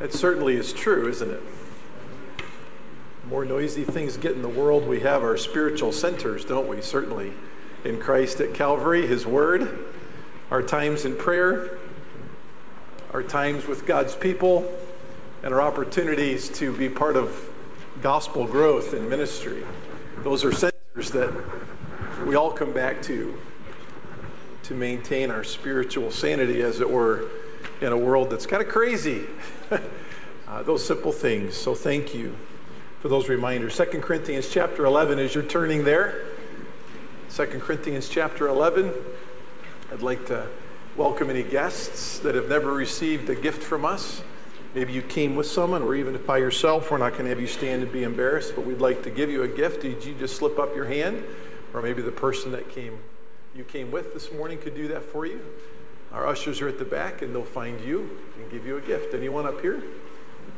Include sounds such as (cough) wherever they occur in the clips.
It certainly is true, isn't it? The more noisy things get in the world, we have our spiritual centers, don't we? Certainly in Christ at Calvary, His Word, our times in prayer, our times with God's people, and our opportunities to be part of gospel growth and ministry. Those are centers that we all come back to to maintain our spiritual sanity, as it were, in a world that's kind of crazy. (laughs) uh, those simple things. So thank you for those reminders. Second Corinthians chapter 11, as you're turning there, Second Corinthians chapter 11, I'd like to welcome any guests that have never received a gift from us. Maybe you came with someone, or even by yourself. We're not going to have you stand and be embarrassed, but we'd like to give you a gift. Did you just slip up your hand? Or maybe the person that came you came with this morning could do that for you. Our ushers are at the back, and they'll find you and give you a gift. Anyone up here?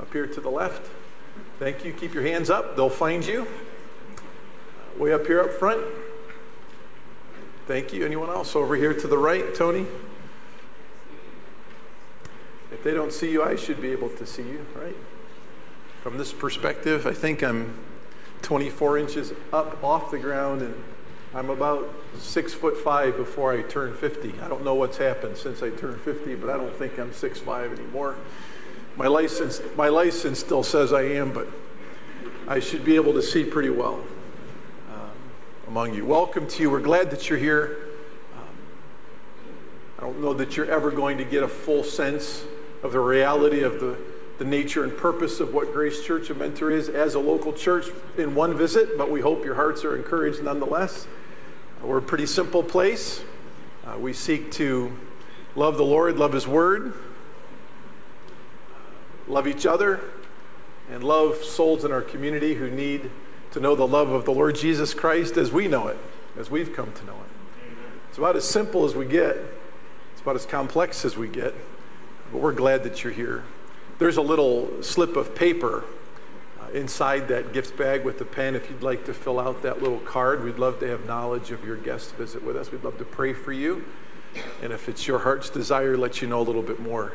Up here to the left. Thank you. Keep your hands up. They'll find you. Uh, way up here up front. Thank you. Anyone else over here to the right? Tony? If they don't see you, I should be able to see you, right? From this perspective, I think I'm 24 inches up off the ground and I'm about six foot five before I turn 50. I don't know what's happened since I turned 50, but I don't think I'm six five anymore. My license, my license still says I am, but I should be able to see pretty well um, among you. Welcome to you. We're glad that you're here. Um, I don't know that you're ever going to get a full sense of the reality of the, the nature and purpose of what Grace Church of Mentor is as a local church in one visit, but we hope your hearts are encouraged nonetheless. We're a pretty simple place. Uh, we seek to love the Lord, love His Word, love each other, and love souls in our community who need to know the love of the Lord Jesus Christ as we know it, as we've come to know it. It's about as simple as we get, it's about as complex as we get, but we're glad that you're here. There's a little slip of paper inside that gift bag with the pen if you'd like to fill out that little card. We'd love to have knowledge of your guest visit with us. We'd love to pray for you. And if it's your heart's desire, let you know a little bit more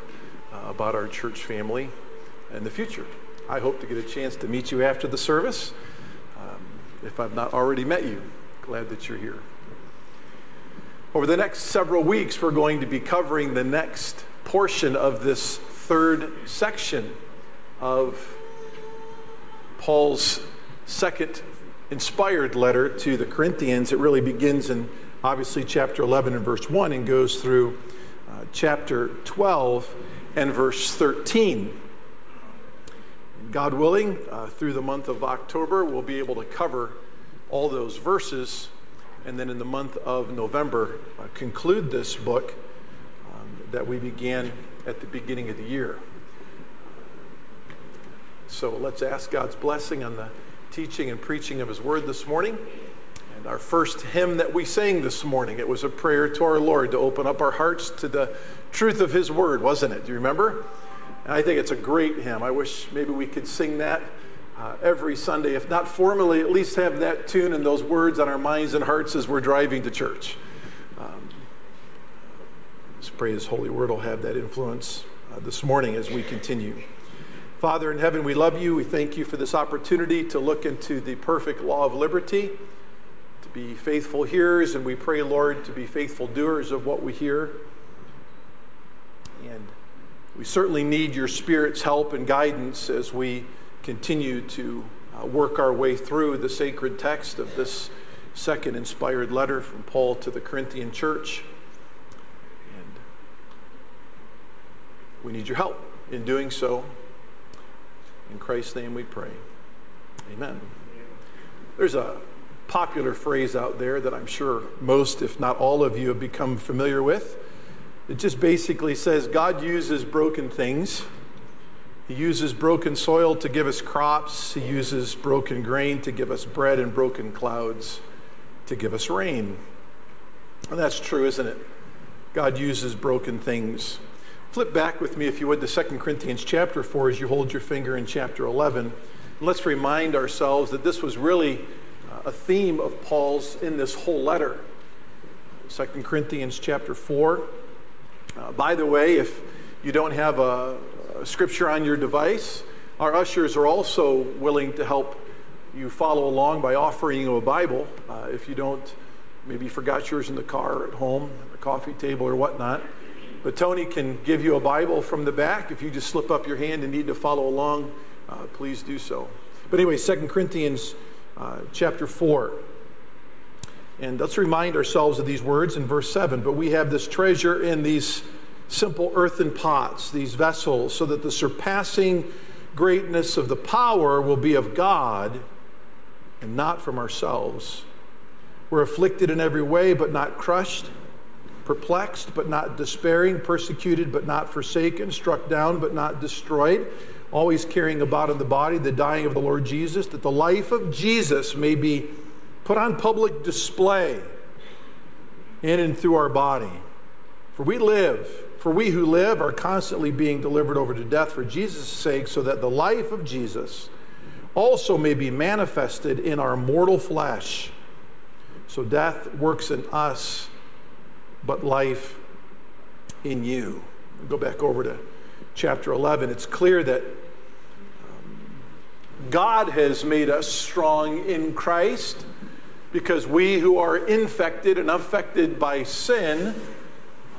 uh, about our church family and the future. I hope to get a chance to meet you after the service. Um, if I've not already met you, glad that you're here. Over the next several weeks, we're going to be covering the next portion of this third section of Paul's second inspired letter to the Corinthians. It really begins in obviously chapter 11 and verse 1 and goes through uh, chapter 12 and verse 13. God willing, uh, through the month of October, we'll be able to cover all those verses. And then in the month of November, uh, conclude this book um, that we began at the beginning of the year. So let's ask God's blessing on the teaching and preaching of His Word this morning. And our first hymn that we sang this morning, it was a prayer to our Lord to open up our hearts to the truth of His Word, wasn't it? Do you remember? And I think it's a great hymn. I wish maybe we could sing that uh, every Sunday, if not formally, at least have that tune and those words on our minds and hearts as we're driving to church. Um, let's pray His holy word will have that influence uh, this morning as we continue. Father in heaven, we love you. We thank you for this opportunity to look into the perfect law of liberty, to be faithful hearers, and we pray, Lord, to be faithful doers of what we hear. And we certainly need your Spirit's help and guidance as we continue to uh, work our way through the sacred text of this second inspired letter from Paul to the Corinthian church. And we need your help in doing so. In Christ's name we pray. Amen. There's a popular phrase out there that I'm sure most, if not all of you, have become familiar with. It just basically says God uses broken things. He uses broken soil to give us crops. He uses broken grain to give us bread and broken clouds to give us rain. And that's true, isn't it? God uses broken things Flip back with me, if you would, to 2 Corinthians chapter 4 as you hold your finger in chapter 11. And let's remind ourselves that this was really uh, a theme of Paul's in this whole letter. 2 Corinthians chapter 4. Uh, by the way, if you don't have a, uh, scripture on your device. Our ushers are also willing to help you follow along by offering you a Bible. Uh, if you don't, maybe forgot yours in the car or at home, the coffee table or whatnot. But Tony can give you a Bible from the back. If you just slip up your hand and need to follow along, uh, please do so. But anyway, 2 Corinthians uh, chapter 4. And let's remind ourselves of these words in verse 7. But we have this treasure in these simple earthen pots, these vessels, so that the surpassing greatness of the power will be of God and not from ourselves. We're afflicted in every way, but not crushed, perplexed, but not despairing, persecuted, but not forsaken, struck down, but not destroyed, always carrying about in the body the dying of the Lord Jesus, that the life of Jesus may be put on public display in and through our body. For we live, for we who live are constantly being delivered over to death for Jesus' sake, so that the life of Jesus also may be manifested in our mortal flesh. So death works in us, but life in you. Go back over to chapter 11. It's clear that um, God has made us strong in Christ because we who are infected and affected by sin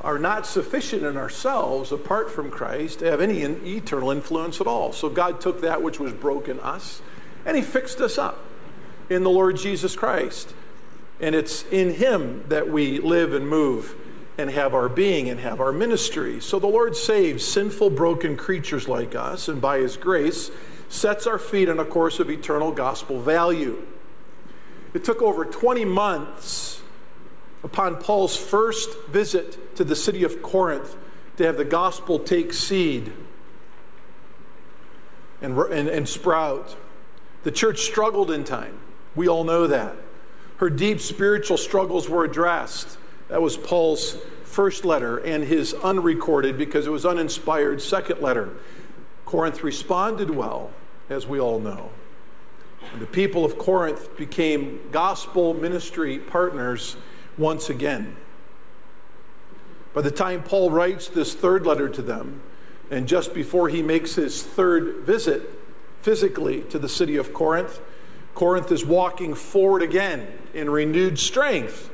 are not sufficient in ourselves apart from Christ to have any eternal influence at all. So God took that which was broken us and he fixed us up in the Lord Jesus Christ. And it's in him that we live and move and have our being and have our ministry. So the Lord saves sinful, broken creatures like us, and by his grace sets our feet on a course of eternal gospel value. It took over 20 months upon Paul's first visit to the city of Corinth to have the gospel take seed and, and, and sprout. The church struggled in time. We all know that. Her deep spiritual struggles were addressed. That was Paul's first letter and his unrecorded, because it was uninspired, second letter. Corinth responded well, as we all know. And the people of Corinth became gospel ministry partners once again. By the time Paul writes this third letter to them, and just before he makes his third visit physically to the city of Corinth, Corinth is walking forward again in renewed strength.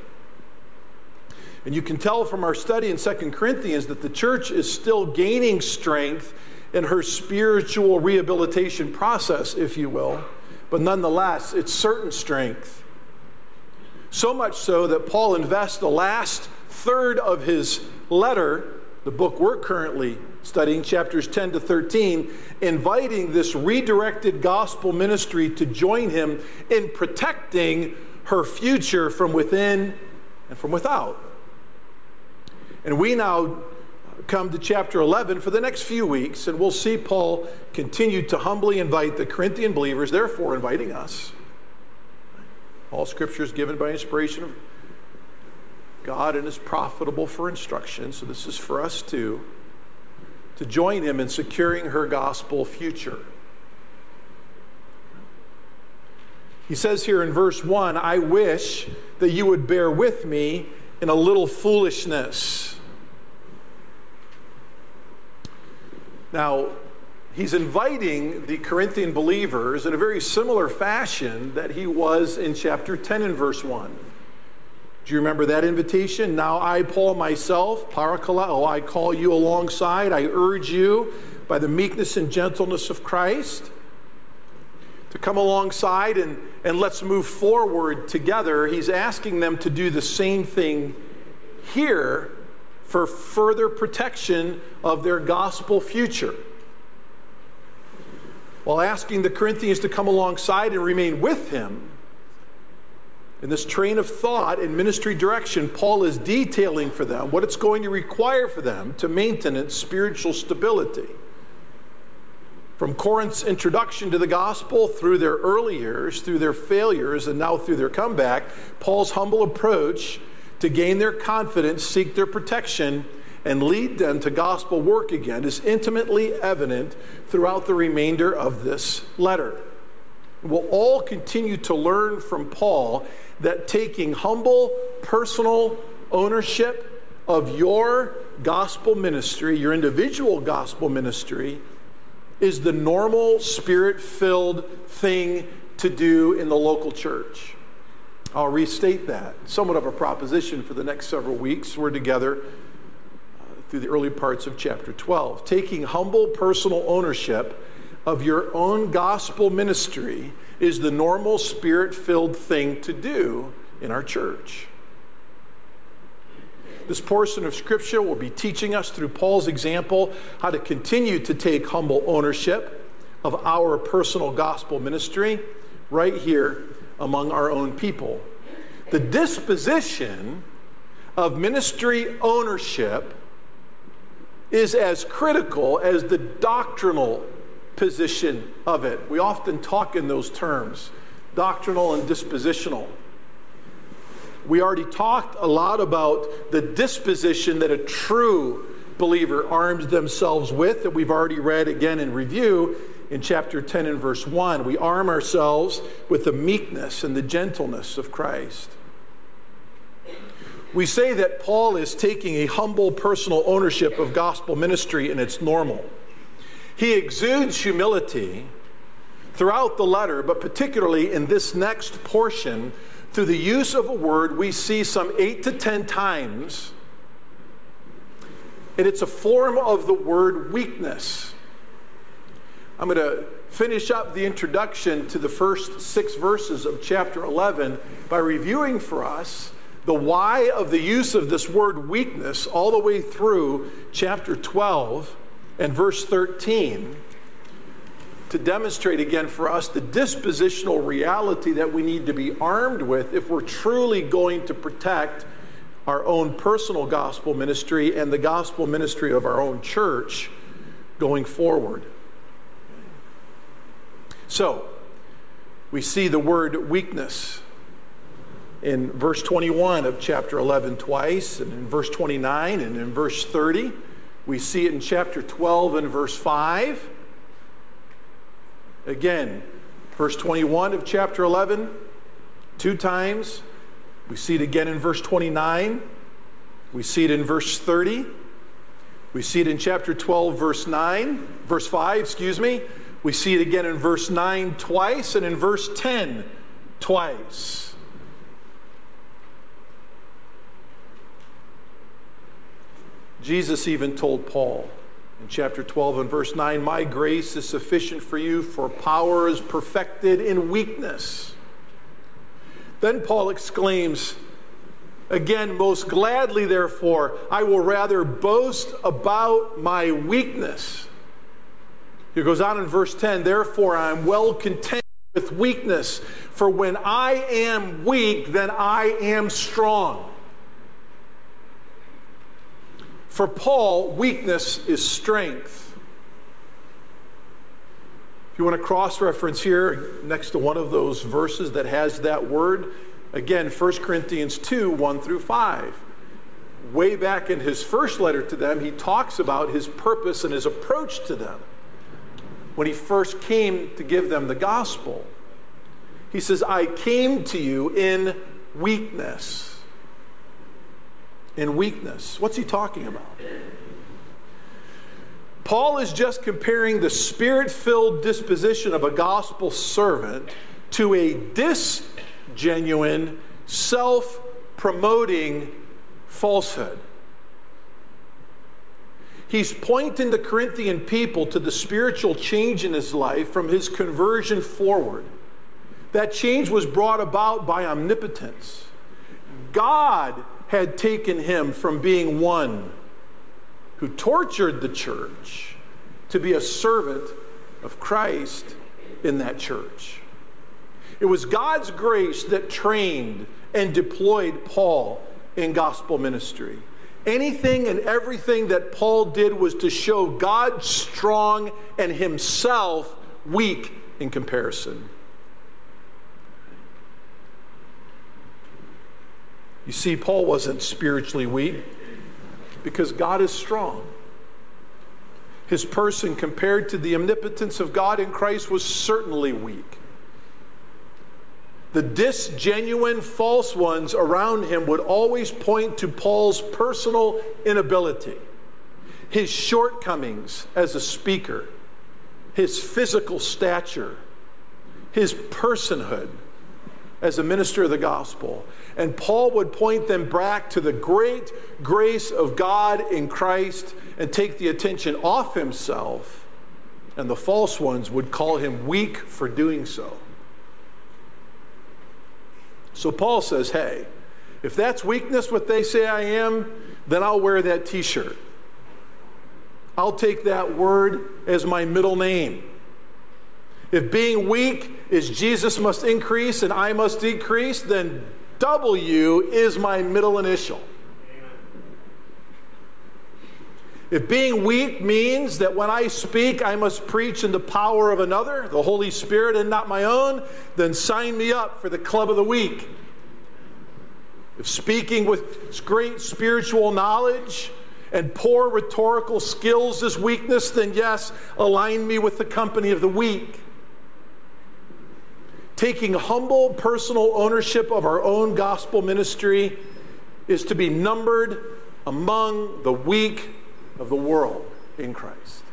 And you can tell from our study in Second Corinthians that the church is still gaining strength in her spiritual rehabilitation process, if you will but nonetheless, it's certain strength. So much so that Paul invests the last third of his letter, the book we're currently studying, chapters 10 to 13, inviting this redirected gospel ministry to join him in protecting her future from within and from without. And we now come to chapter 11 for the next few weeks, and we'll see Paul continue to humbly invite the Corinthian believers, therefore inviting us. All scripture is given by inspiration of God and is profitable for instruction. So this is for us too, to join him in securing her gospel future. He says here in verse 1 I wish that you would bear with me in a little foolishness. Now, he's inviting the Corinthian believers in a very similar fashion that he was in chapter 10 and verse 1. Do you remember that invitation? Now I, Paul, myself, parakaleo, oh, I call you alongside. I urge you by the meekness and gentleness of Christ to come alongside and, and let's move forward together. He's asking them to do the same thing here for further protection of their gospel future. While asking the Corinthians to come alongside and remain with him, in this train of thought and ministry direction, Paul is detailing for them what it's going to require for them to maintain its spiritual stability. From Corinth's introduction to the gospel through their early years, through their failures, and now through their comeback, Paul's humble approach to gain their confidence, seek their protection, and lead them to gospel work again is intimately evident throughout the remainder of this letter. We'll all continue to learn from Paul that taking humble personal ownership of your gospel ministry, your individual gospel ministry, is the normal spirit filled thing to do in the local church. I'll restate that. Somewhat of a proposition for the next several weeks. We're together uh, through the early parts of chapter 12. Taking humble personal ownership of your own gospel ministry is the normal spirit filled thing to do in our church. This portion of Scripture will be teaching us through Paul's example how to continue to take humble ownership of our personal gospel ministry right here among our own people. The disposition of ministry ownership is as critical as the doctrinal position of it. We often talk in those terms doctrinal and dispositional. We already talked a lot about the disposition that a true believer arms themselves with, that we've already read again in review in chapter 10 and verse 1. We arm ourselves with the meekness and the gentleness of Christ. We say that Paul is taking a humble personal ownership of gospel ministry, and it's normal. He exudes humility throughout the letter, but particularly in this next portion through the use of a word we see some eight to ten times, and it's a form of the word weakness. I'm going to finish up the introduction to the first six verses of chapter 11 by reviewing for us the why of the use of this word weakness all the way through chapter 12 and verse 13 to demonstrate again for us the dispositional reality that we need to be armed with if we're truly going to protect our own personal gospel ministry and the gospel ministry of our own church going forward. So, we see the word weakness in verse 21 of chapter 11 twice, and in verse 29 and in verse 30. We see it in chapter 12 and verse 5. Again, verse 21 of chapter 11, two times. We see it again in verse 29. We see it in verse 30. We see it in chapter 12, verse 9, verse 5, excuse me. We see it again in verse 9 twice and in verse 10 twice. Jesus even told Paul, in chapter 12 and verse 9, My grace is sufficient for you, for power is perfected in weakness. Then Paul exclaims, Again, most gladly, therefore, I will rather boast about my weakness. He goes on in verse 10 Therefore, I am well content with weakness, for when I am weak, then I am strong. For Paul, weakness is strength. If you want to cross reference here next to one of those verses that has that word, again, 1 Corinthians 2 1 through 5. Way back in his first letter to them, he talks about his purpose and his approach to them when he first came to give them the gospel. He says, I came to you in weakness in weakness. What's he talking about? Paul is just comparing the spirit filled disposition of a gospel servant to a disgenuine, self promoting falsehood. He's pointing the Corinthian people to the spiritual change in his life from his conversion forward. That change was brought about by omnipotence. God had taken him from being one who tortured the church to be a servant of Christ in that church. It was God's grace that trained and deployed Paul in gospel ministry. Anything and everything that Paul did was to show God strong and himself weak in comparison. You see, Paul wasn't spiritually weak because God is strong. His person, compared to the omnipotence of God in Christ, was certainly weak. The disgenuine false ones around him would always point to Paul's personal inability, his shortcomings as a speaker, his physical stature, his personhood as a minister of the gospel. And Paul would point them back to the great grace of God in Christ and take the attention off himself. And the false ones would call him weak for doing so. So Paul says, hey, if that's weakness, what they say I am, then I'll wear that t shirt. I'll take that word as my middle name. If being weak is Jesus must increase and I must decrease, then W is my middle initial. If being weak means that when I speak, I must preach in the power of another, the Holy Spirit, and not my own, then sign me up for the club of the weak. If speaking with great spiritual knowledge and poor rhetorical skills is weakness, then yes, align me with the company of the weak. Taking humble personal ownership of our own gospel ministry is to be numbered among the weak of the world in Christ.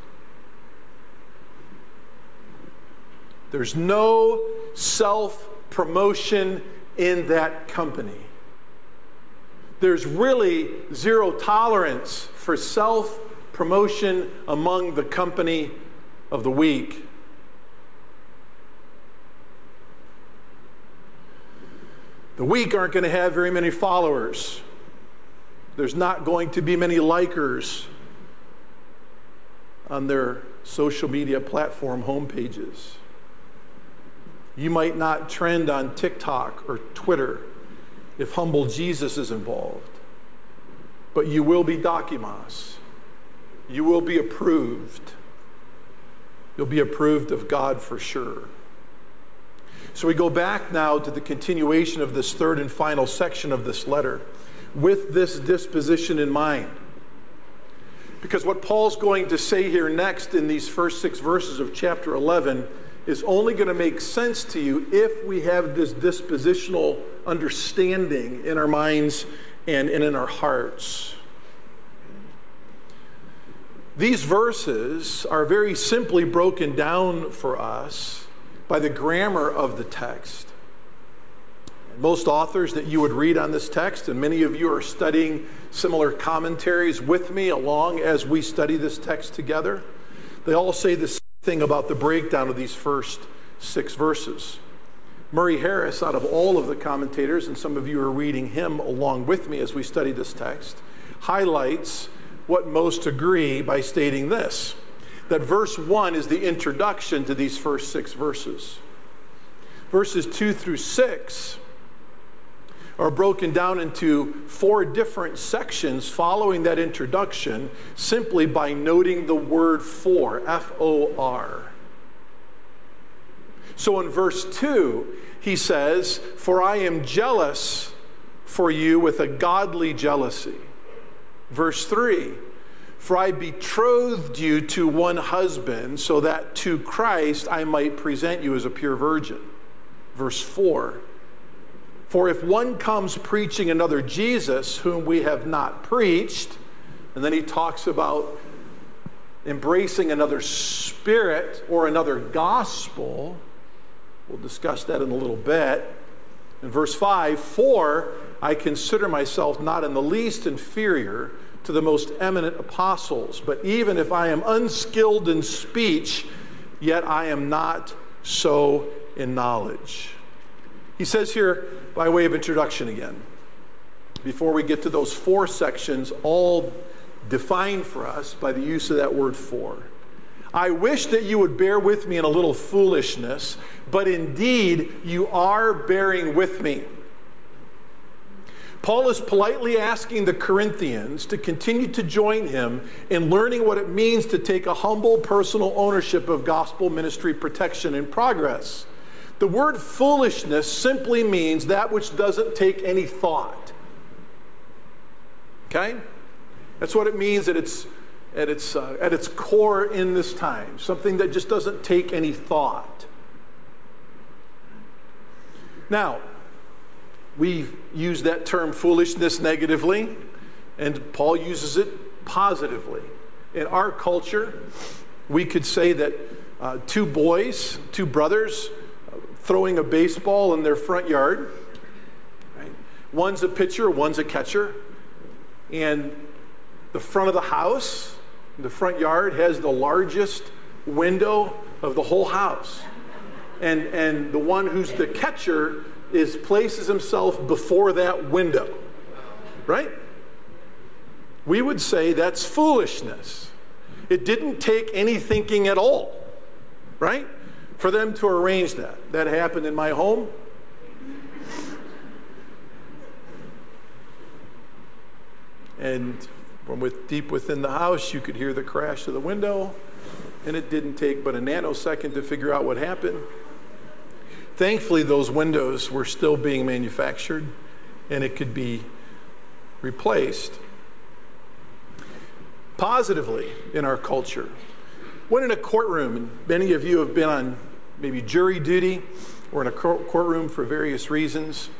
There's no self promotion in that company. There's really zero tolerance for self promotion among the company of the weak. The weak aren't going to have very many followers. There's not going to be many likers on their social media platform homepages. You might not trend on TikTok or Twitter if humble Jesus is involved, but you will be dokimos. You will be approved. You'll be approved of God for sure. So we go back now to the continuation of this third and final section of this letter with this disposition in mind. Because what Paul's going to say here next in these first six verses of chapter 11 is only going to make sense to you if we have this dispositional understanding in our minds and, and in our hearts. These verses are very simply broken down for us by the grammar of the text. Most authors that you would read on this text, and many of you are studying similar commentaries with me along as we study this text together, they all say the same thing about the breakdown of these first six verses. Murray Harris, out of all of the commentators, and some of you are reading him along with me as we study this text, highlights what most agree by stating this that verse 1 is the introduction to these first six verses. Verses 2 through 6 are broken down into four different sections following that introduction simply by noting the word for, F O R. So in verse 2, he says, For I am jealous for you with a godly jealousy. Verse 3, For I betrothed you to one husband, so that to Christ I might present you as a pure virgin. Verse 4, for if one comes preaching another Jesus whom we have not preached, and then he talks about embracing another spirit or another gospel, we'll discuss that in a little bit. In verse 5, for I consider myself not in the least inferior to the most eminent apostles, but even if I am unskilled in speech, yet I am not so in knowledge. He says here, by way of introduction again, before we get to those four sections, all defined for us by the use of that word for. I wish that you would bear with me in a little foolishness, but indeed you are bearing with me. Paul is politely asking the Corinthians to continue to join him in learning what it means to take a humble personal ownership of gospel ministry protection and progress. The word foolishness simply means that which doesn't take any thought. Okay? That's what it means at its, at its, uh, at its core in this time. Something that just doesn't take any thought. Now, we use that term foolishness negatively, and Paul uses it positively. In our culture, we could say that uh, two boys, two brothers, throwing a baseball in their front yard. Right? One's a pitcher, one's a catcher. And the front of the house, the front yard, has the largest window of the whole house. And, and the one who's the catcher is places himself before that window. Right? We would say that's foolishness. It didn't take any thinking at all. Right? for them to arrange that. That happened in my home. And from with deep within the house, you could hear the crash of the window, and it didn't take but a nanosecond to figure out what happened. Thankfully, those windows were still being manufactured, and it could be replaced. Positively in our culture, when in a courtroom, and many of you have been on maybe jury duty or in a courtroom for various reasons.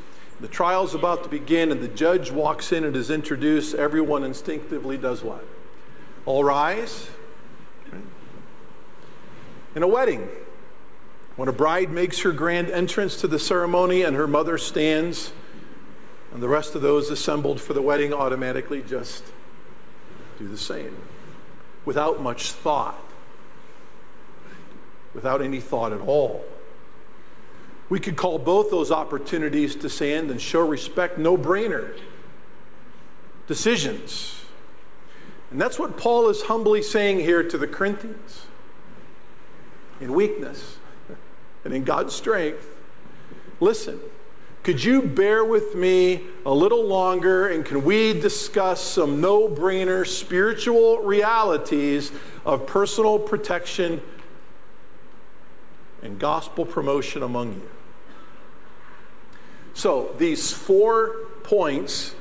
The trial's about to begin, and the judge walks in and is introduced. Everyone instinctively does what? All rise. In a wedding, when a bride makes her grand entrance to the ceremony and her mother stands, and the rest of those assembled for the wedding automatically just do the same without much thought without any thought at all. We could call both those opportunities to stand and show respect no brainer decisions. And that's what Paul is humbly saying here to the Corinthians. In weakness and in God's strength, listen, could you bear with me a little longer and can we discuss some no brainer spiritual realities of personal protection and gospel promotion among you. So, these four points,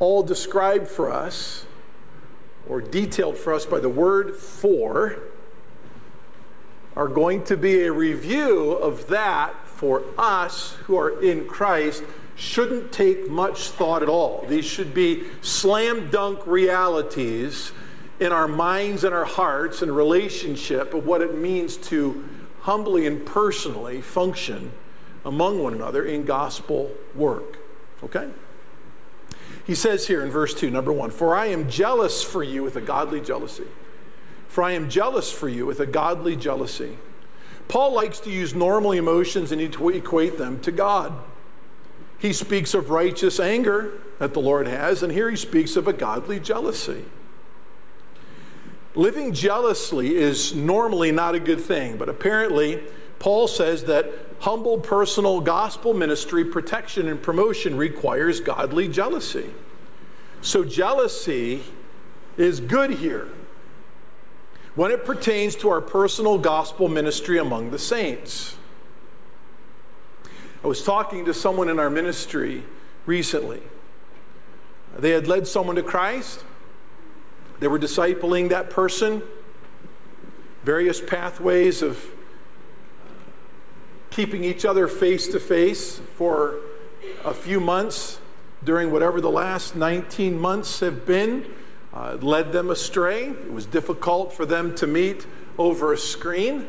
all described for us or detailed for us by the word for, are going to be a review of that for us who are in Christ. Shouldn't take much thought at all. These should be slam dunk realities in our minds and our hearts and relationship of what it means to humbly and personally function among one another in gospel work. Okay? He says here in verse 2, number 1, For I am jealous for you with a godly jealousy. For I am jealous for you with a godly jealousy. Paul likes to use normal emotions and equate them to God. He speaks of righteous anger that the Lord has, and here he speaks of a godly jealousy. Living jealously is normally not a good thing, but apparently, Paul says that humble personal gospel ministry, protection, and promotion requires godly jealousy. So, jealousy is good here when it pertains to our personal gospel ministry among the saints. I was talking to someone in our ministry recently. They had led someone to Christ. They were discipling that person, various pathways of keeping each other face to face for a few months during whatever the last 19 months have been. Uh, led them astray. It was difficult for them to meet over a screen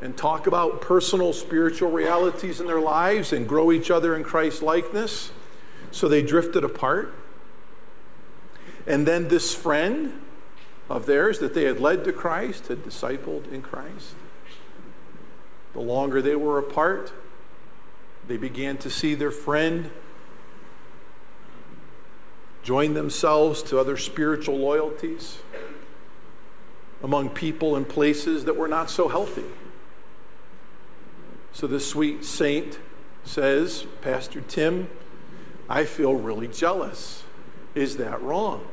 and talk about personal spiritual realities in their lives and grow each other in Christ likeness. So they drifted apart. And then this friend of theirs that they had led to Christ had discipled in Christ. The longer they were apart, they began to see their friend join themselves to other spiritual loyalties among people and places that were not so healthy. So this sweet saint says, Pastor Tim, I feel really jealous. Is that wrong?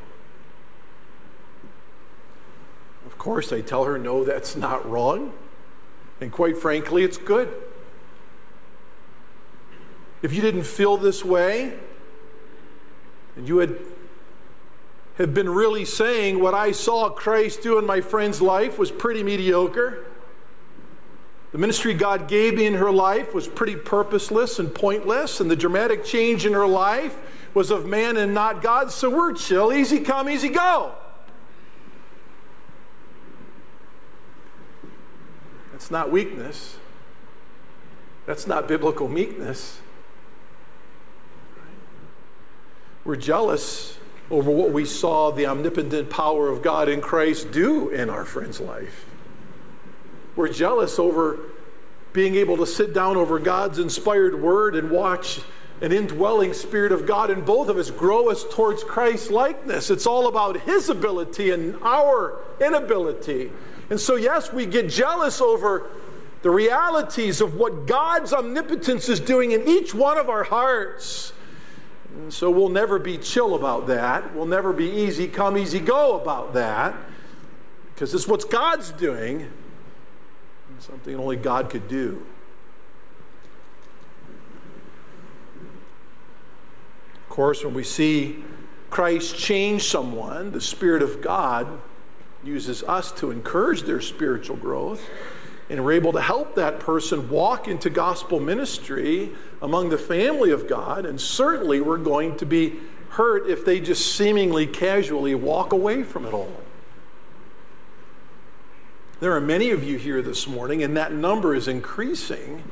Of course, I tell her, no, that's not wrong. And quite frankly, it's good. If you didn't feel this way, and you had have been really saying what I saw Christ do in my friend's life was pretty mediocre. The ministry God gave me in her life was pretty purposeless and pointless, and the dramatic change in her life was of man and not God. So we're chill, easy come, easy go. That's not weakness. That's not biblical meekness. We're jealous over what we saw the omnipotent power of God in Christ do in our friend's life. We're jealous over being able to sit down over God's inspired word and watch an indwelling spirit of God in both of us grow us towards Christ's likeness. It's all about His ability and our inability. And so, yes, we get jealous over the realities of what God's omnipotence is doing in each one of our hearts. And so we'll never be chill about that. We'll never be easy come, easy go about that. Because it's what God's doing, something only God could do. Of course, when we see Christ change someone, the Spirit of God uses us to encourage their spiritual growth and we're able to help that person walk into gospel ministry among the family of God. And certainly we're going to be hurt if they just seemingly casually walk away from it all. There are many of you here this morning, and that number is increasing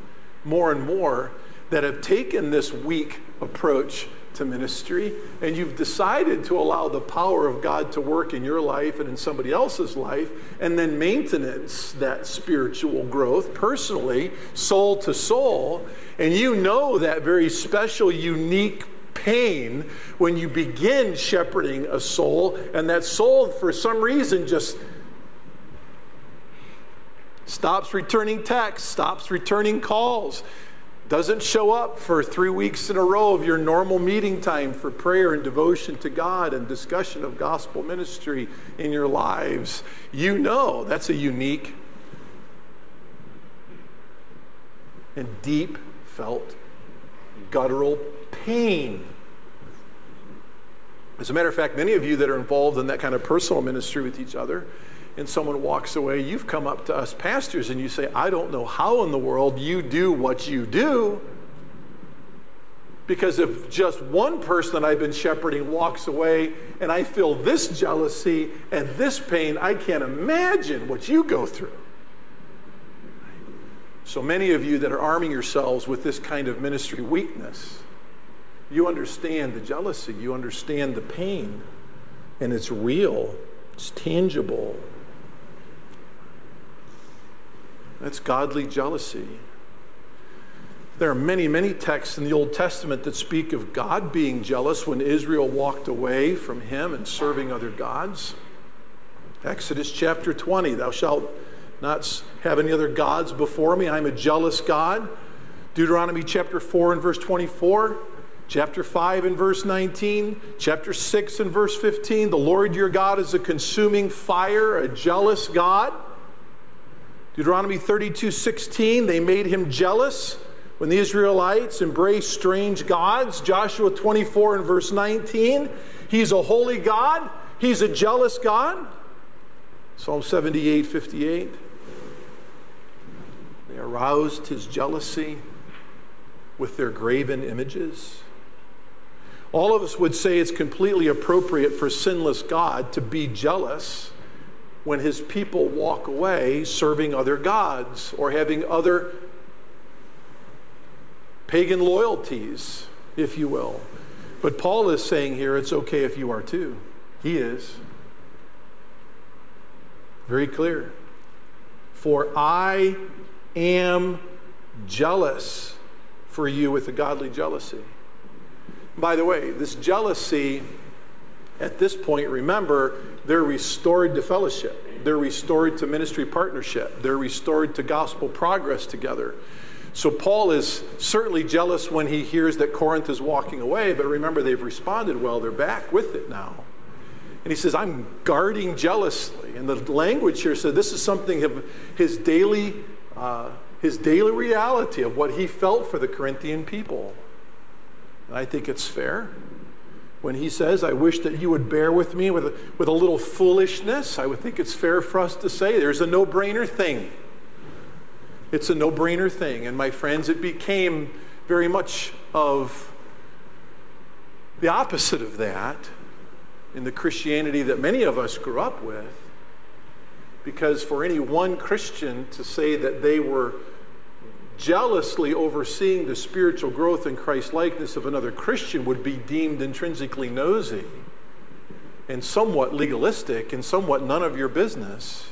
more and more, that have taken this weak approach to ministry, and you've decided to allow the power of God to work in your life and in somebody else's life, and then maintenance that spiritual growth personally, soul to soul, and you know that very special, unique pain when you begin shepherding a soul, and that soul, for some reason, just stops returning texts, stops returning calls, doesn't show up for three weeks in a row of your normal meeting time for prayer and devotion to God and discussion of gospel ministry in your lives, you know that's a unique and deep felt guttural pain. As a matter of fact, many of you that are involved in that kind of personal ministry with each other, and someone walks away, you've come up to us pastors and you say, I don't know how in the world you do what you do. Because if just one person I've been shepherding walks away and I feel this jealousy and this pain, I can't imagine what you go through. So many of you that are arming yourselves with this kind of ministry weakness, you understand the jealousy, you understand the pain, and it's real, it's tangible. That's godly jealousy. There are many, many texts in the Old Testament that speak of God being jealous when Israel walked away from him and serving other gods. Exodus chapter 20, thou shalt not have any other gods before me. I'm a jealous God. Deuteronomy chapter 4 and verse 24. Chapter 5 and verse 19, chapter 6 and verse 15, the Lord your God is a consuming fire, a jealous God. Deuteronomy 32 16, they made him jealous when the Israelites embraced strange gods. Joshua 24 and verse 19, he's a holy God, he's a jealous God. Psalm 78 58, they aroused his jealousy with their graven images. All of us would say it's completely appropriate for sinless God to be jealous when his people walk away serving other gods or having other pagan loyalties, if you will. But Paul is saying here it's okay if you are too. He is. Very clear. For I am jealous for you with a godly jealousy. By the way, this jealousy at this point, remember, they're restored to fellowship. They're restored to ministry partnership. They're restored to gospel progress together. So Paul is certainly jealous when he hears that Corinth is walking away, but remember, they've responded well. They're back with it now. And he says, I'm guarding jealously. And the language here said this is something of his daily, uh, his daily reality of what he felt for the Corinthian people. And I think it's fair when he says, I wish that you would bear with me with a, with a little foolishness, I would think it's fair for us to say there's a no brainer thing. It's a no brainer thing. And my friends, it became very much of the opposite of that in the Christianity that many of us grew up with. Because for any one Christian to say that they were jealously overseeing the spiritual growth and Christ likeness of another Christian would be deemed intrinsically nosy and somewhat legalistic and somewhat none of your business.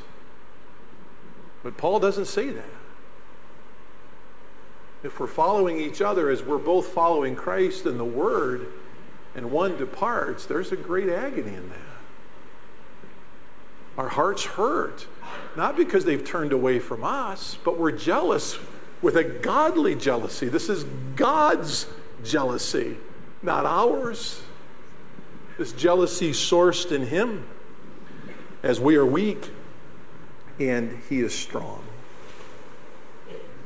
But Paul doesn't say that. If we're following each other as we're both following Christ and the Word, and one departs, there's a great agony in that. Our hearts hurt, not because they've turned away from us, but we're jealous with a godly jealousy. This is God's jealousy, not ours. This jealousy sourced in Him as we are weak and He is strong.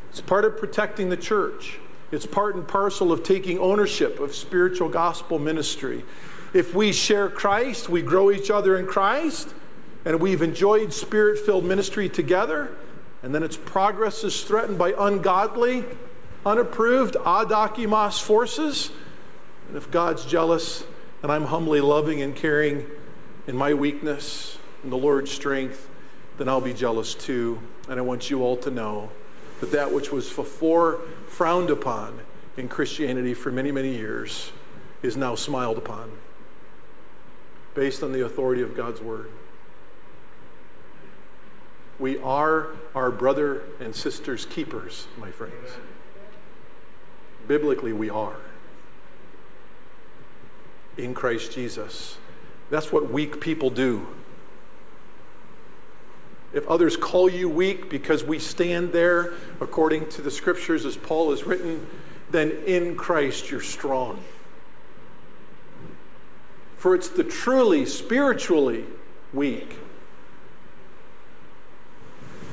It's part of protecting the church. It's part and parcel of taking ownership of spiritual gospel ministry. If we share Christ, we grow each other in Christ, and we've enjoyed spirit filled ministry together, and then its progress is threatened by ungodly, unapproved, adokimos forces, and if God's jealous and I'm humbly loving and caring in my weakness and the Lord's strength, then I'll be jealous too. And I want you all to know that that which was before frowned upon in Christianity for many, many years is now smiled upon based on the authority of God's Word. We are our brother and sister's keepers, my friends. Biblically, we are. In Christ Jesus. That's what weak people do. If others call you weak because we stand there according to the scriptures as Paul has written, then in Christ you're strong. For it's the truly spiritually weak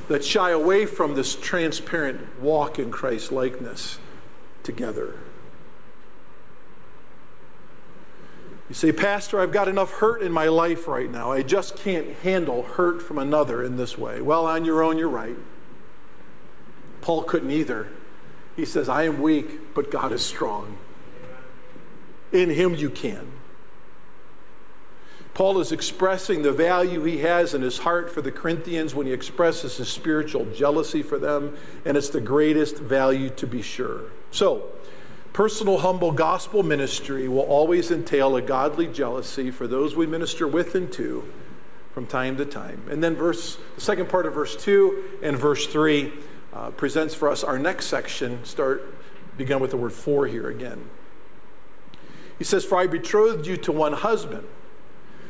that shy away from this transparent walk in Christ likeness together. You say, Pastor, I've got enough hurt in my life right now. I just can't handle hurt from another in this way. Well, on your own, you're right. Paul couldn't either. He says, I am weak, but God is strong. In Him you can. Paul is expressing the value he has in his heart for the Corinthians when he expresses his spiritual jealousy for them, and it's the greatest value to be sure. So, Personal, humble gospel ministry will always entail a godly jealousy for those we minister with and to from time to time. And then, verse, the second part of verse 2 and verse 3 uh, presents for us our next section. Start, begin with the word for here again. He says, For I betrothed you to one husband,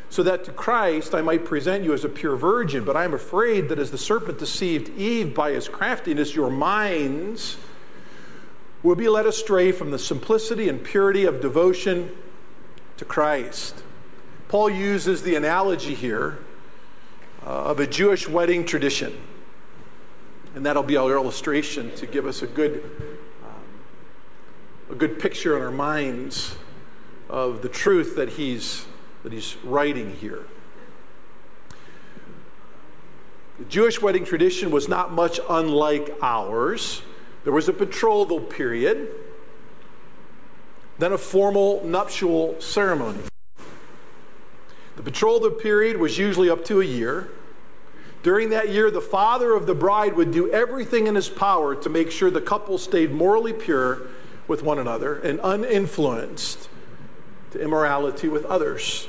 so that to Christ I might present you as a pure virgin. But I am afraid that as the serpent deceived Eve by his craftiness, your minds will be led astray from the simplicity and purity of devotion to Christ. Paul uses the analogy here uh, of a Jewish wedding tradition. And that'll be our illustration to give us a good, um, a good picture in our minds of the truth that he's, that he's writing here. The Jewish wedding tradition was not much unlike ours. There was a betrothal period, then a formal nuptial ceremony. The betrothal period was usually up to a year. During that year, the father of the bride would do everything in his power to make sure the couple stayed morally pure with one another and uninfluenced to immorality with others.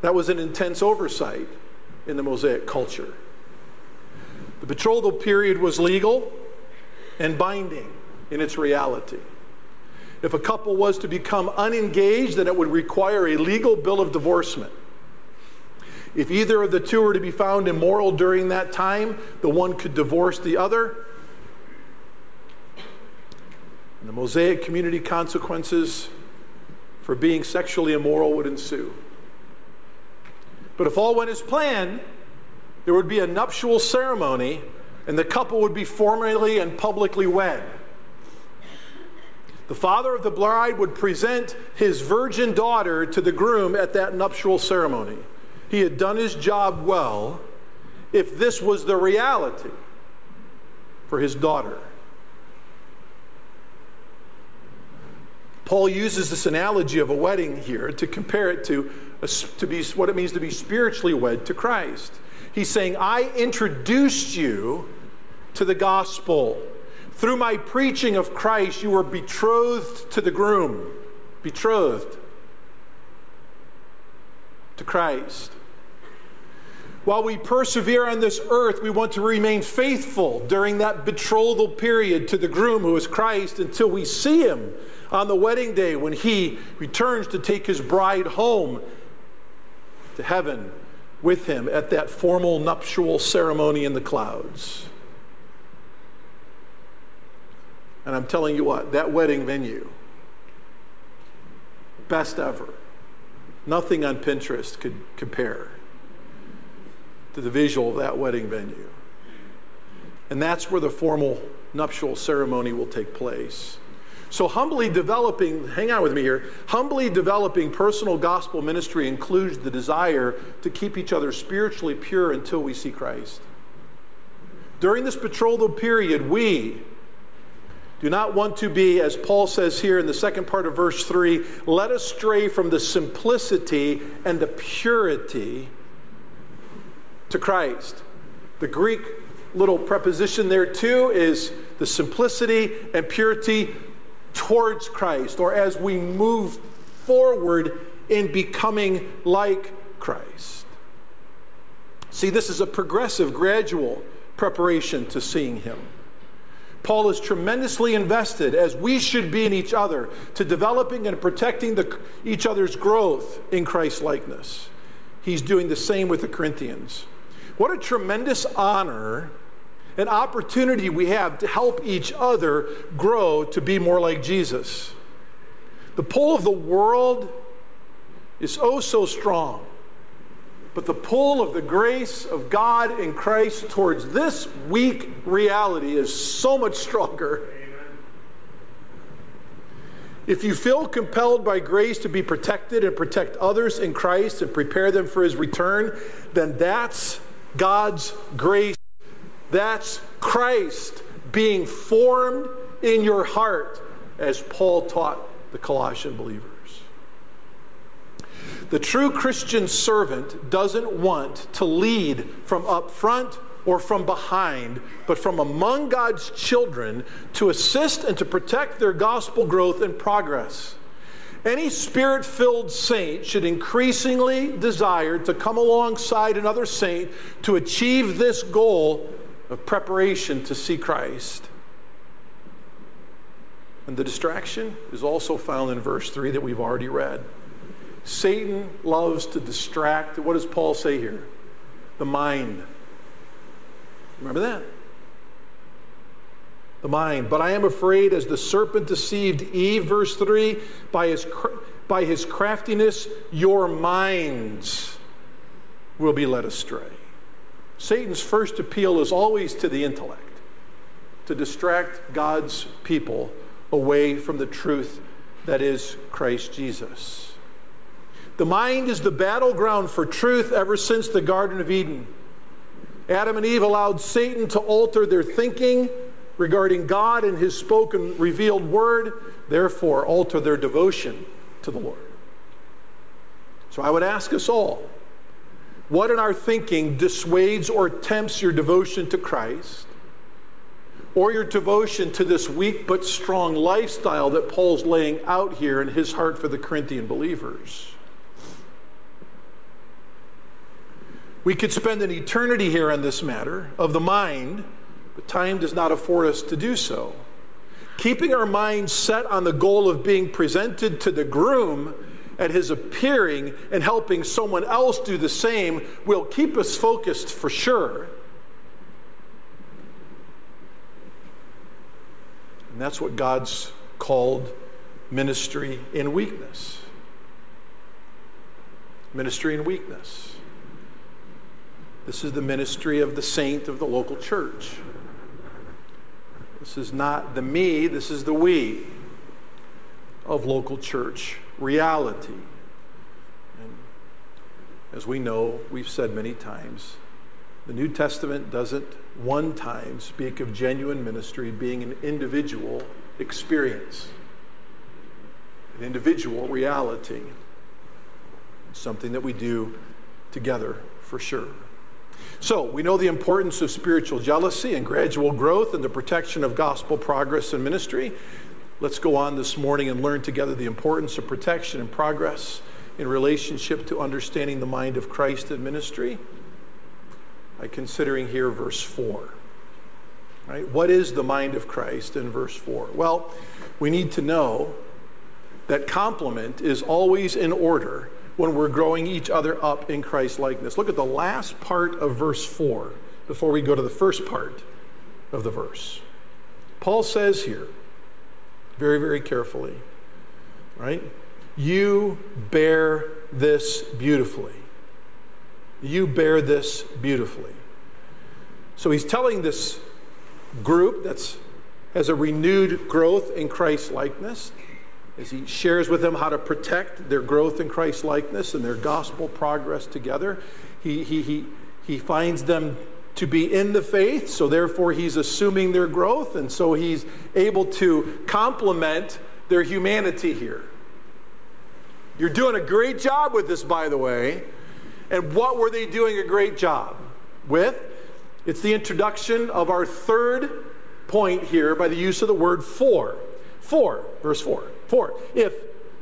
That was an intense oversight in the Mosaic culture. The betrothal period was legal and binding in its reality. If a couple was to become unengaged, then it would require a legal bill of divorcement. If either of the two were to be found immoral during that time, the one could divorce the other. And the Mosaic community consequences for being sexually immoral would ensue. But if all went as planned, there would be a nuptial ceremony and the couple would be formally and publicly wed. The father of the bride would present his virgin daughter to the groom at that nuptial ceremony. He had done his job well if this was the reality for his daughter. Paul uses this analogy of a wedding here to compare it to, a, to be what it means to be spiritually wed to Christ. He's saying, I introduced you to the gospel. Through my preaching of Christ, you were betrothed to the groom, betrothed to Christ. While we persevere on this earth, we want to remain faithful during that betrothal period to the groom who is Christ until we see him on the wedding day when he returns to take his bride home to heaven with him at that formal nuptial ceremony in the clouds. And I'm telling you what, that wedding venue, best ever. Nothing on Pinterest could compare to the visual of that wedding venue. And that's where the formal nuptial ceremony will take place. So, humbly developing, hang on with me here, humbly developing personal gospel ministry includes the desire to keep each other spiritually pure until we see Christ. During this betrothal period, we do not want to be, as Paul says here in the second part of verse 3, led astray from the simplicity and the purity to Christ. The Greek little preposition there too is the simplicity and purity towards Christ, or as we move forward in becoming like Christ. See, this is a progressive, gradual preparation to seeing Him. Paul is tremendously invested, as we should be in each other, to developing and protecting the, each other's growth in Christ likeness. He's doing the same with the Corinthians. What a tremendous honor an opportunity we have to help each other grow to be more like Jesus. The pull of the world is oh so strong, but the pull of the grace of God in Christ towards this weak reality is so much stronger. If you feel compelled by grace to be protected and protect others in Christ and prepare them for his return, then that's God's grace. That's Christ being formed in your heart, as Paul taught the Colossian believers. The true Christian servant doesn't want to lead from up front or from behind, but from among God's children to assist and to protect their gospel growth and progress. Any spirit filled saint should increasingly desire to come alongside another saint to achieve this goal of preparation to see Christ. And the distraction is also found in verse 3 that we've already read. Satan loves to distract. What does Paul say here? The mind. Remember that? The mind. But I am afraid, as the serpent deceived Eve, verse 3, by his, by his craftiness, your minds will be led astray. Satan's first appeal is always to the intellect, to distract God's people away from the truth that is Christ Jesus. The mind is the battleground for truth ever since the Garden of Eden. Adam and Eve allowed Satan to alter their thinking regarding God and his spoken revealed word, therefore alter their devotion to the Lord. So I would ask us all what in our thinking dissuades or tempts your devotion to Christ or your devotion to this weak but strong lifestyle that Paul's laying out here in his heart for the Corinthian believers? We could spend an eternity here on this matter of the mind but time does not afford us to do so. Keeping our minds set on the goal of being presented to the groom at his appearing and helping someone else do the same will keep us focused for sure. And that's what God's called ministry in weakness. Ministry in weakness. This is the ministry of the saint of the local church. This is not the me, this is the we of local church reality. And as we know, we've said many times, the New Testament doesn't one time speak of genuine ministry being an individual experience, an individual reality, something that we do together for sure. So, we know the importance of spiritual jealousy and gradual growth and the protection of gospel progress and ministry. Let's go on this morning and learn together the importance of protection and progress in relationship to understanding the mind of Christ in ministry by considering here verse 4. Right? What is the mind of Christ in verse 4? Well, we need to know that compliment is always in order when we're growing each other up in Christ likeness. Look at the last part of verse 4 before we go to the first part of the verse. Paul says here, very, very carefully, right? You bear this beautifully. You bear this beautifully. So he's telling this group that's has a renewed growth in Christ likeness as he shares with them how to protect their growth in Christ likeness and their gospel progress together. He, he, he, he finds them to be in the faith, so therefore he's assuming their growth, and so he's able to compliment their humanity here. You're doing a great job with this, by the way. And what were they doing a great job with? It's the introduction of our third point here by the use of the word for. For, verse 4. For, if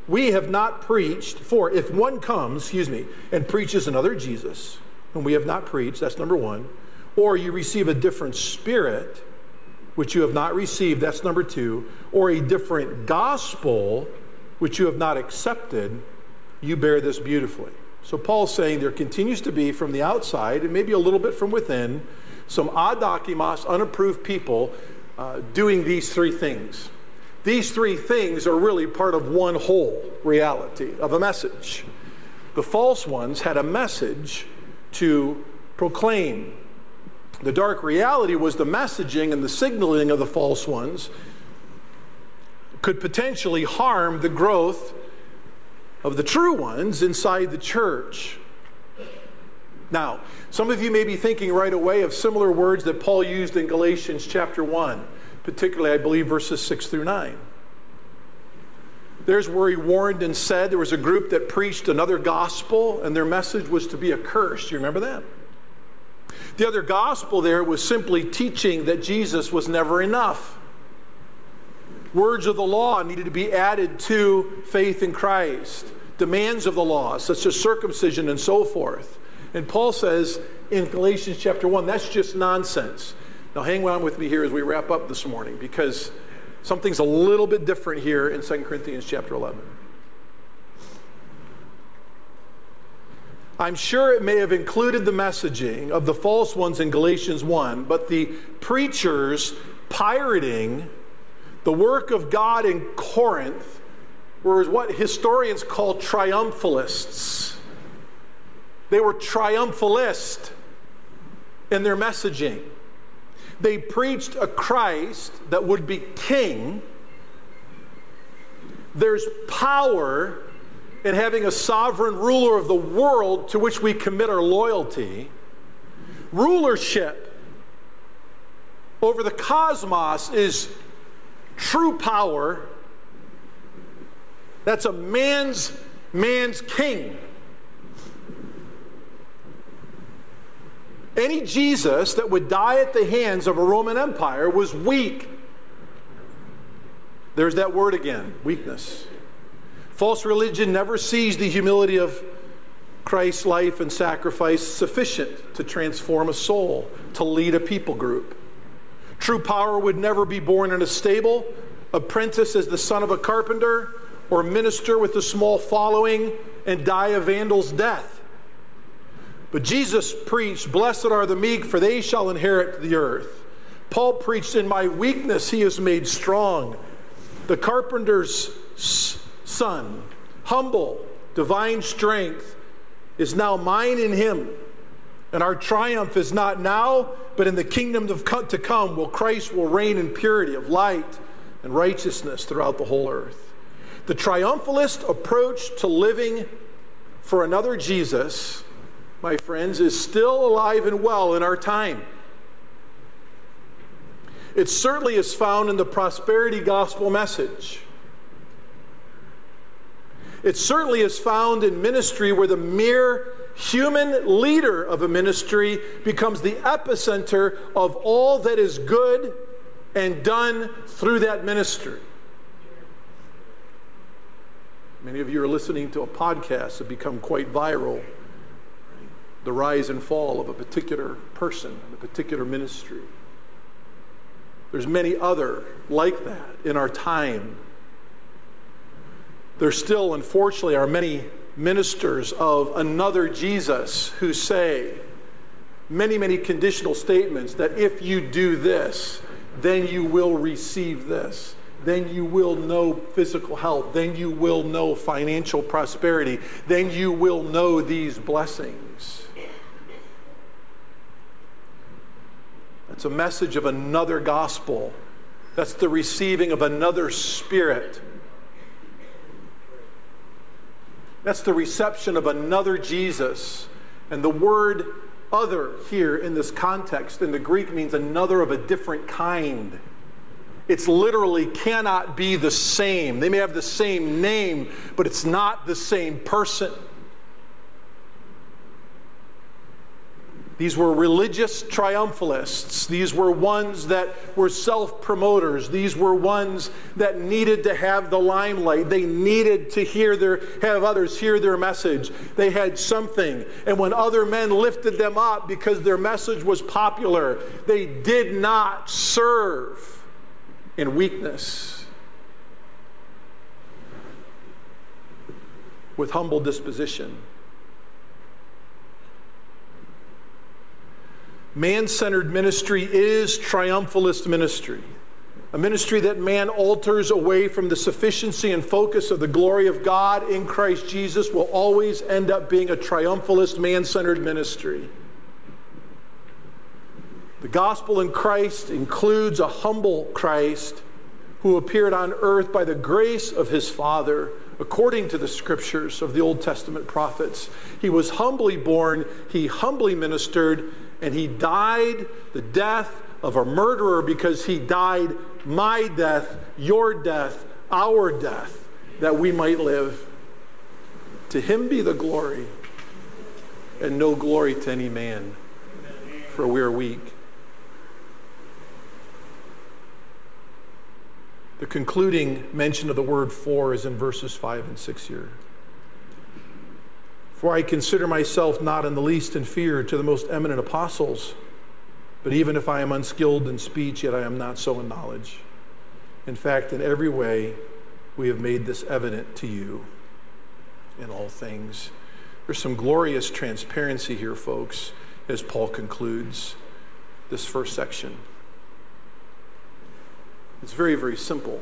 we have not preached, for, if one comes, excuse me, and preaches another Jesus, whom we have not preached, that's number one, or you receive a different spirit, which you have not received, that's number two, or a different gospel, which you have not accepted, you bear this beautifully. So Paul's saying there continues to be from the outside, and maybe a little bit from within, some adokimos, unapproved people uh, doing these three things. These three things are really part of one whole reality of a message. The false ones had a message to proclaim. The dark reality was the messaging and the signaling of the false ones could potentially harm the growth of the true ones inside the church. Now, some of you may be thinking right away of similar words that Paul used in Galatians chapter 1, particularly, I believe, verses 6 through 9. There's where he warned and said there was a group that preached another gospel, and their message was to be accursed. Do you remember that? The other gospel there was simply teaching that Jesus was never enough. Words of the law needed to be added to faith in Christ, demands of the law, such as circumcision and so forth. And Paul says in Galatians chapter 1, that's just nonsense. Now, hang on with me here as we wrap up this morning because something's a little bit different here in 2 Corinthians chapter 11. I'm sure it may have included the messaging of the false ones in Galatians 1, but the preachers pirating the work of God in Corinth were what historians call triumphalists. They were triumphalist in their messaging. They preached a Christ that would be king. There's power in having a sovereign ruler of the world to which we commit our loyalty. Rulership over the cosmos is true power. That's a man's man's king. Any Jesus that would die at the hands of a Roman Empire was weak. There's that word again weakness. False religion never sees the humility of Christ's life and sacrifice sufficient to transform a soul, to lead a people group. True power would never be born in a stable, apprentice as the son of a carpenter, or minister with a small following and die a vandal's death. But Jesus preached, Blessed are the meek, for they shall inherit the earth. Paul preached, In my weakness he is made strong. The carpenter's son, humble, divine strength, is now mine in him. And our triumph is not now, but in the kingdom to come, will Christ will reign in purity of light and righteousness throughout the whole earth. The triumphalist approach to living for another Jesus my friends, is still alive and well in our time. It certainly is found in the prosperity gospel message. It certainly is found in ministry where the mere human leader of a ministry becomes the epicenter of all that is good and done through that ministry. Many of you are listening to a podcast that become quite viral. The rise and fall of a particular person, a particular ministry. There's many other like that in our time. There still, unfortunately, are many ministers of another Jesus who say many, many conditional statements that if you do this, then you will receive this. Then you will know physical health. Then you will know financial prosperity. Then you will know these blessings. That's a message of another gospel. That's the receiving of another spirit. That's the reception of another Jesus. And the word other here in this context in the Greek means another of a different kind. It's literally cannot be the same. They may have the same name, but it's not the same person. These were religious triumphalists. These were ones that were self promoters. These were ones that needed to have the limelight. They needed to hear their, have others hear their message. They had something. And when other men lifted them up because their message was popular, they did not serve in weakness. With humble disposition. Man centered ministry is triumphalist ministry, a ministry that man alters away from the sufficiency and focus of the glory of God in Christ Jesus will always end up being a triumphalist, man centered ministry. The gospel in Christ includes a humble Christ who appeared on earth by the grace of his Father, according to the scriptures of the Old Testament prophets. He was humbly born, he humbly ministered and he died the death of a murderer because he died my death, your death, our death, that we might live. To him be the glory, and no glory to any man, for we are weak. The concluding mention of the word for is in verses 5 and 6 here. For I consider myself not in the least inferior to the most eminent apostles. But even if I am unskilled in speech, yet I am not so in knowledge. In fact, in every way, we have made this evident to you in all things. There's some glorious transparency here, folks, as Paul concludes this first section. It's very, very simple.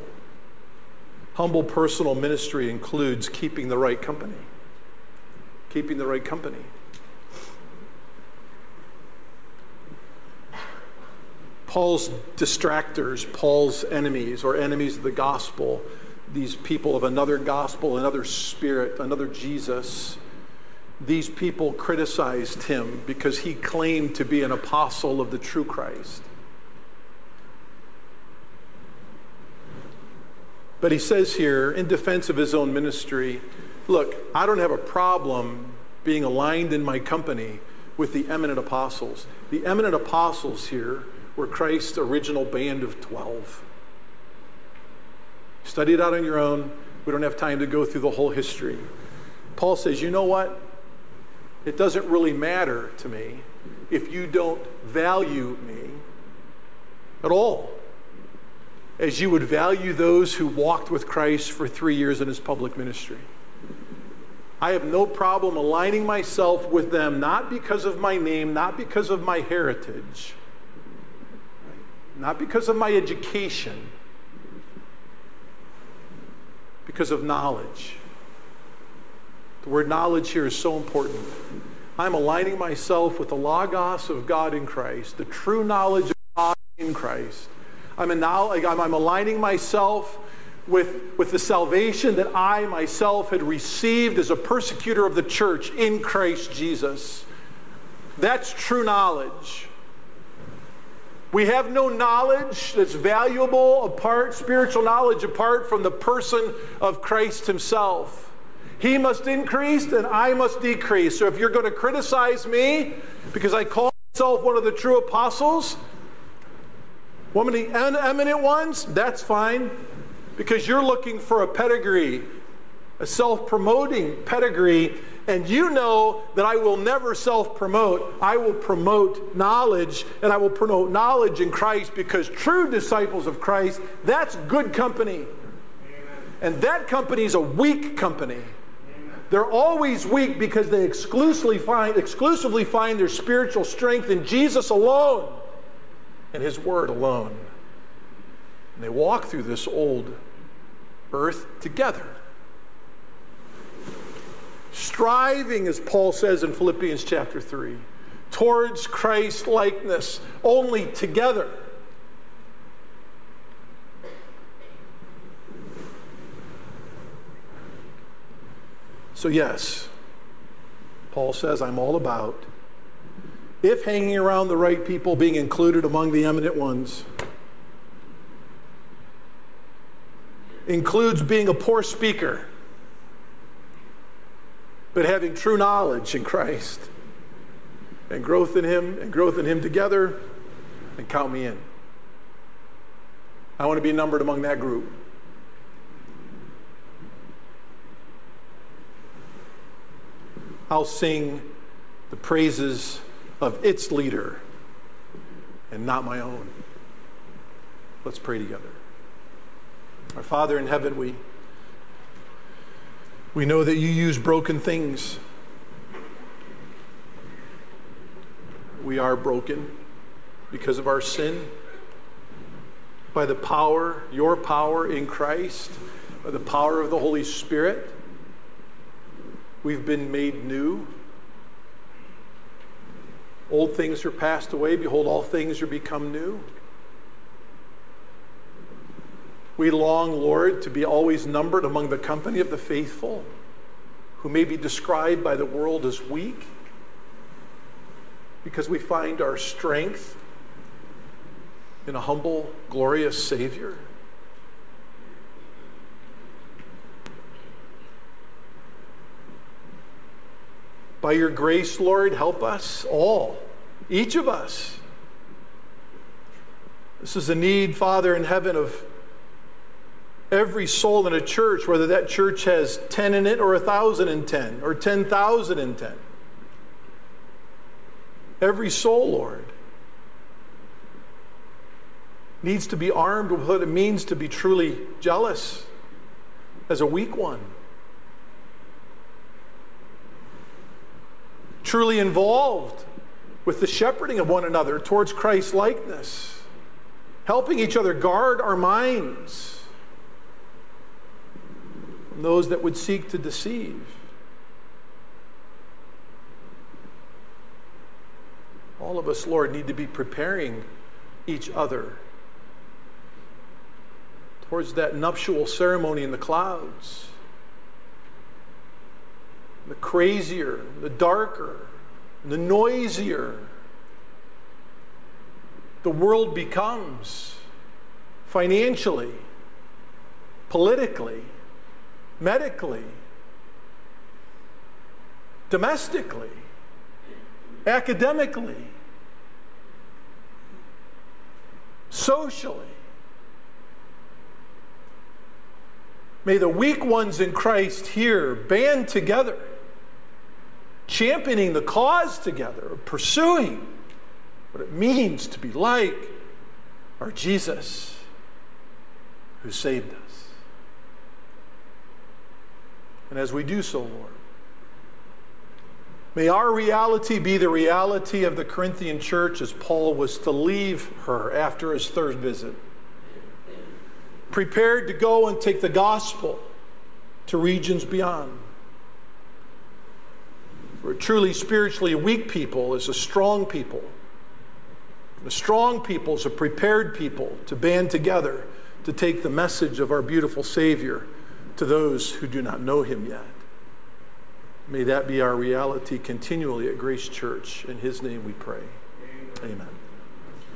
Humble personal ministry includes keeping the right company keeping the right company. Paul's distractors, Paul's enemies or enemies of the gospel, these people of another gospel, another spirit, another Jesus, these people criticized him because he claimed to be an apostle of the true Christ. But he says here, in defense of his own ministry, Look, I don't have a problem being aligned in my company with the eminent apostles. The eminent apostles here were Christ's original band of 12. Study it out on your own. We don't have time to go through the whole history. Paul says, you know what? It doesn't really matter to me if you don't value me at all, as you would value those who walked with Christ for three years in his public ministry. I have no problem aligning myself with them, not because of my name, not because of my heritage, not because of my education, because of knowledge. The word knowledge here is so important. I'm aligning myself with the Logos of God in Christ, the true knowledge of God in Christ. I'm, I'm, aligning myself with, with the salvation that I myself had received as a persecutor of the church in Christ Jesus. That's true knowledge. We have no knowledge that's valuable apart, spiritual knowledge apart from the person of Christ Himself. He must increase and I must decrease. So if you're going to criticize me because I call myself one of the true apostles, one of the eminent ones, that's fine because you're looking for a pedigree, a self promoting pedigree and you know that I will never self promote. I will promote knowledge, and I will promote knowledge in Christ because true disciples of Christ, that's good company. And that company is a weak company. They're always weak because they exclusively find, exclusively find their spiritual strength in Jesus alone and His Word alone. And they walk through this old earth together striving, as Paul says in Philippians chapter 3, towards Christ likeness, only together. So, yes, Paul says, I'm all about if hanging around the right people, being included among the eminent ones, includes being a poor speaker but having true knowledge in Christ and growth in Him and growth in Him together, and count me in. I want to be numbered among that group. I'll sing the praises of its leader and not my own. Let's pray together. Our Father in heaven, we we know that you use broken things. We are broken because of our sin. By the power, your power in Christ, by the power of the Holy Spirit, we've been made new. Old things are passed away. Behold, all things are become new. We long, Lord, to be always numbered among the company of the faithful, who may be described by the world as weak, because we find our strength in a humble, glorious Savior. By your grace, Lord, help us all, each of us. This is a need, Father in heaven, of every soul in a church, whether that church has 10 in it or 1,010 or 10,010. Every soul, Lord, needs to be armed with what it means to be truly jealous as a weak one. Truly involved with the shepherding of one another towards Christ's likeness, helping each other guard our minds those that would seek to deceive. All of us, Lord, need to be preparing each other towards that nuptial ceremony in the clouds. The crazier, the darker, the noisier the world becomes financially, politically, medically, domestically, academically, socially. May the weak ones in Christ here band together, championing the cause together, pursuing what it means to be like our Jesus who saved us. And as we do so, Lord, may our reality be the reality of the Corinthian church as Paul was to leave her after his third visit. Prepared to go and take the gospel to regions beyond. For a truly spiritually weak people is a strong people. A strong people is a prepared people to band together to take the message of our beautiful Savior to those who do not know him yet. May that be our reality continually at Grace Church. In his name we pray. Amen. Amen.